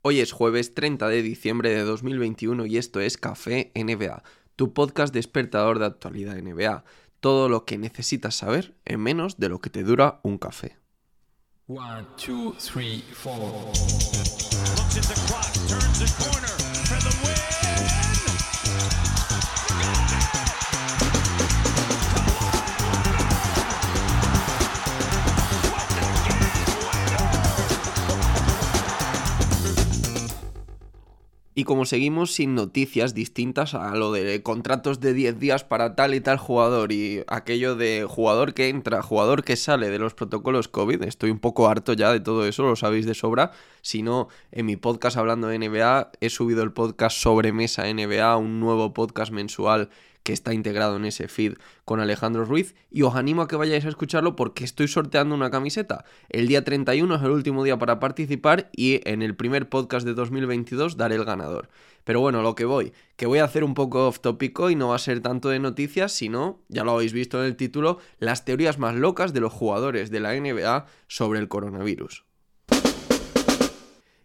Hoy es jueves 30 de diciembre de 2021 y esto es Café NBA, tu podcast despertador de actualidad NBA. Todo lo que necesitas saber en menos de lo que te dura un café. One, two, three, four. Y como seguimos sin noticias distintas a lo de contratos de 10 días para tal y tal jugador y aquello de jugador que entra, jugador que sale de los protocolos COVID, estoy un poco harto ya de todo eso, lo sabéis de sobra. Si no, en mi podcast hablando de NBA, he subido el podcast sobre mesa NBA, un nuevo podcast mensual que está integrado en ese feed con Alejandro Ruiz y os animo a que vayáis a escucharlo porque estoy sorteando una camiseta. El día 31 es el último día para participar y en el primer podcast de 2022 daré el ganador. Pero bueno, lo que voy, que voy a hacer un poco off tópico y no va a ser tanto de noticias, sino, ya lo habéis visto en el título, las teorías más locas de los jugadores de la NBA sobre el coronavirus.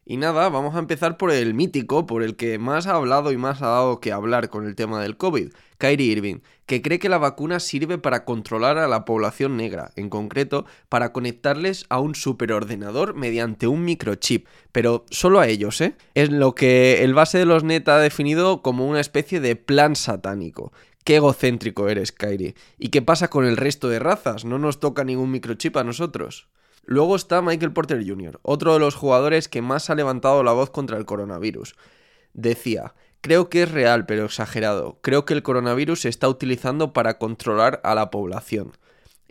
Y nada, vamos a empezar por el mítico, por el que más ha hablado y más ha dado que hablar con el tema del COVID, Kyrie Irving, que cree que la vacuna sirve para controlar a la población negra, en concreto para conectarles a un superordenador mediante un microchip, pero solo a ellos, ¿eh? Es lo que el base de los net ha definido como una especie de plan satánico. Qué egocéntrico eres, Kyrie. ¿Y qué pasa con el resto de razas? ¿No nos toca ningún microchip a nosotros? Luego está Michael Porter Jr., otro de los jugadores que más ha levantado la voz contra el coronavirus. Decía, creo que es real pero exagerado, creo que el coronavirus se está utilizando para controlar a la población.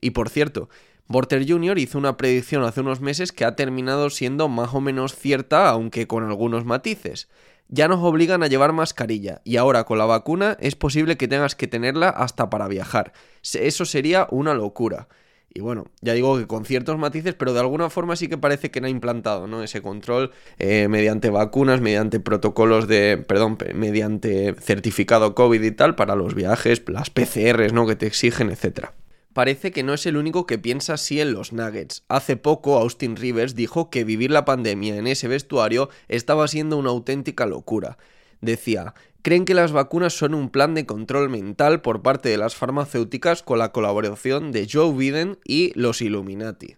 Y por cierto, Porter Jr. hizo una predicción hace unos meses que ha terminado siendo más o menos cierta, aunque con algunos matices. Ya nos obligan a llevar mascarilla y ahora con la vacuna es posible que tengas que tenerla hasta para viajar. Eso sería una locura. Y bueno, ya digo que con ciertos matices, pero de alguna forma sí que parece que no ha implantado ¿no? ese control eh, mediante vacunas, mediante protocolos de, perdón, mediante certificado COVID y tal para los viajes, las PCRs ¿no? que te exigen, etcétera. Parece que no es el único que piensa así en los Nuggets. Hace poco Austin Rivers dijo que vivir la pandemia en ese vestuario estaba siendo una auténtica locura. Decía, creen que las vacunas son un plan de control mental por parte de las farmacéuticas con la colaboración de Joe Biden y los Illuminati.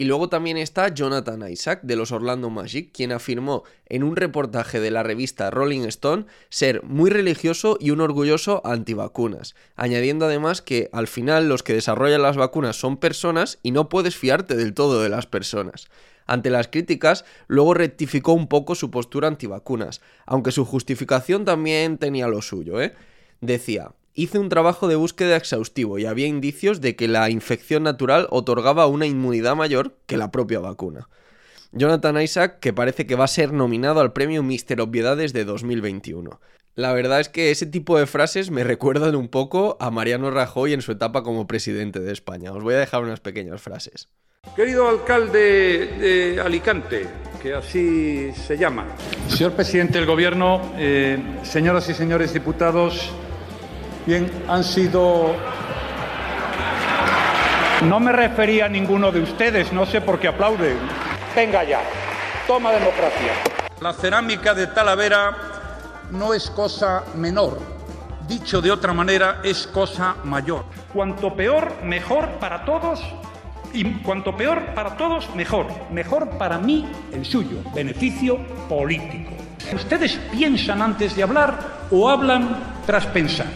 Y luego también está Jonathan Isaac de los Orlando Magic, quien afirmó en un reportaje de la revista Rolling Stone ser muy religioso y un orgulloso antivacunas, añadiendo además que al final los que desarrollan las vacunas son personas y no puedes fiarte del todo de las personas. Ante las críticas, luego rectificó un poco su postura antivacunas, aunque su justificación también tenía lo suyo, ¿eh? Decía, hice un trabajo de búsqueda exhaustivo y había indicios de que la infección natural otorgaba una inmunidad mayor que la propia vacuna. Jonathan Isaac, que parece que va a ser nominado al premio Mister Obviedades de 2021. La verdad es que ese tipo de frases me recuerdan un poco a Mariano Rajoy en su etapa como presidente de España. Os voy a dejar unas pequeñas frases. Querido alcalde de Alicante, que así se llama. Señor presidente del Gobierno, eh, señoras y señores diputados, bien, han sido... No me refería a ninguno de ustedes, no sé por qué aplauden. Venga ya, toma democracia. La cerámica de Talavera no es cosa menor. Dicho de otra manera, es cosa mayor. Cuanto peor, mejor para todos. Y cuanto peor para todos, mejor. Mejor para mí, el suyo. Beneficio político. ¿Ustedes piensan antes de hablar o hablan tras pensar?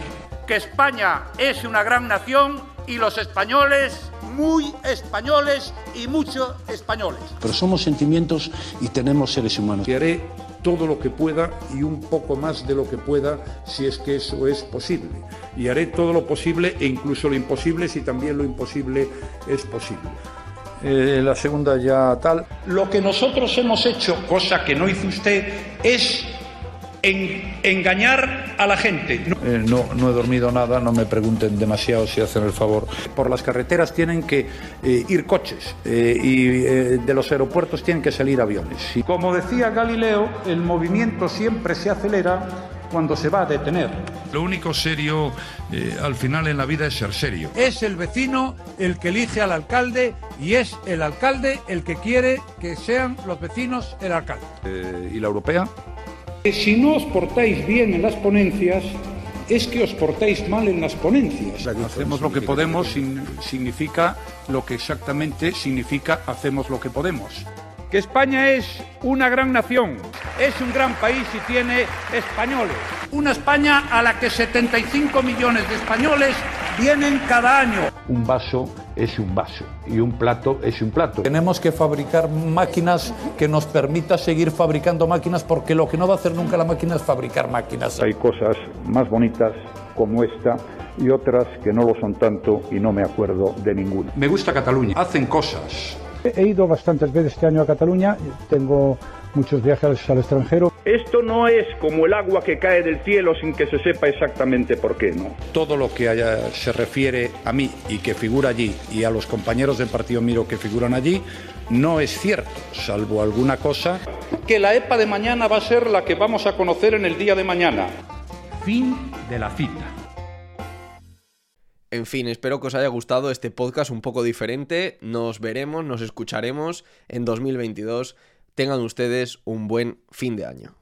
Que España es una gran nación y los españoles muy españoles y muchos españoles. Pero somos sentimientos y tenemos seres humanos. Y haré todo lo que pueda y un poco más de lo que pueda si es que eso es posible. Y haré todo lo posible e incluso lo imposible si también lo imposible es posible. Eh, la segunda ya tal. Lo que nosotros hemos hecho, cosa que no hizo usted, es en- engañar a la gente. No- Eh, no, no he dormido nada, no me pregunten demasiado si hacen el favor. Por las carreteras tienen que eh, ir coches eh, y eh, de los aeropuertos tienen que salir aviones. Y Como decía Galileo, el movimiento siempre se acelera cuando se va a detener. Lo único serio eh, al final en la vida es ser serio. Es el vecino el que elige al alcalde y es el alcalde el que quiere que sean los vecinos el alcalde. Eh, ¿Y la europea? Si no os portáis bien en las ponencias, es que os portáis mal en las ponencias. Hacemos lo que podemos sin- significa lo que exactamente significa hacemos lo que podemos. Que España es una gran nación, es un gran país y tiene españoles. Una España a la que 75 millones de españoles vienen cada año. Un vaso es un vaso y un plato es un plato. Tenemos que fabricar máquinas que nos permita seguir fabricando máquinas porque lo que no va a hacer nunca la máquina es fabricar máquinas. Hay cosas más bonitas como esta y otras que no lo son tanto y no me acuerdo de ninguna. Me gusta Cataluña. Hacen cosas. He ido bastantes veces este año a Cataluña, tengo muchos viajes al extranjero. Esto no es como el agua que cae del cielo sin que se sepa exactamente por qué, ¿no? Todo lo que haya- se refiere a mí y que figura allí y a los compañeros del partido Miro que figuran allí no es cierto, salvo alguna cosa. Que la EPA de mañana va a ser la que vamos a conocer en el día de mañana. Fin de la cita. En fin, espero que os haya gustado este podcast un poco diferente. Nos veremos, nos escucharemos en 2022. Tengan ustedes un buen fin de año.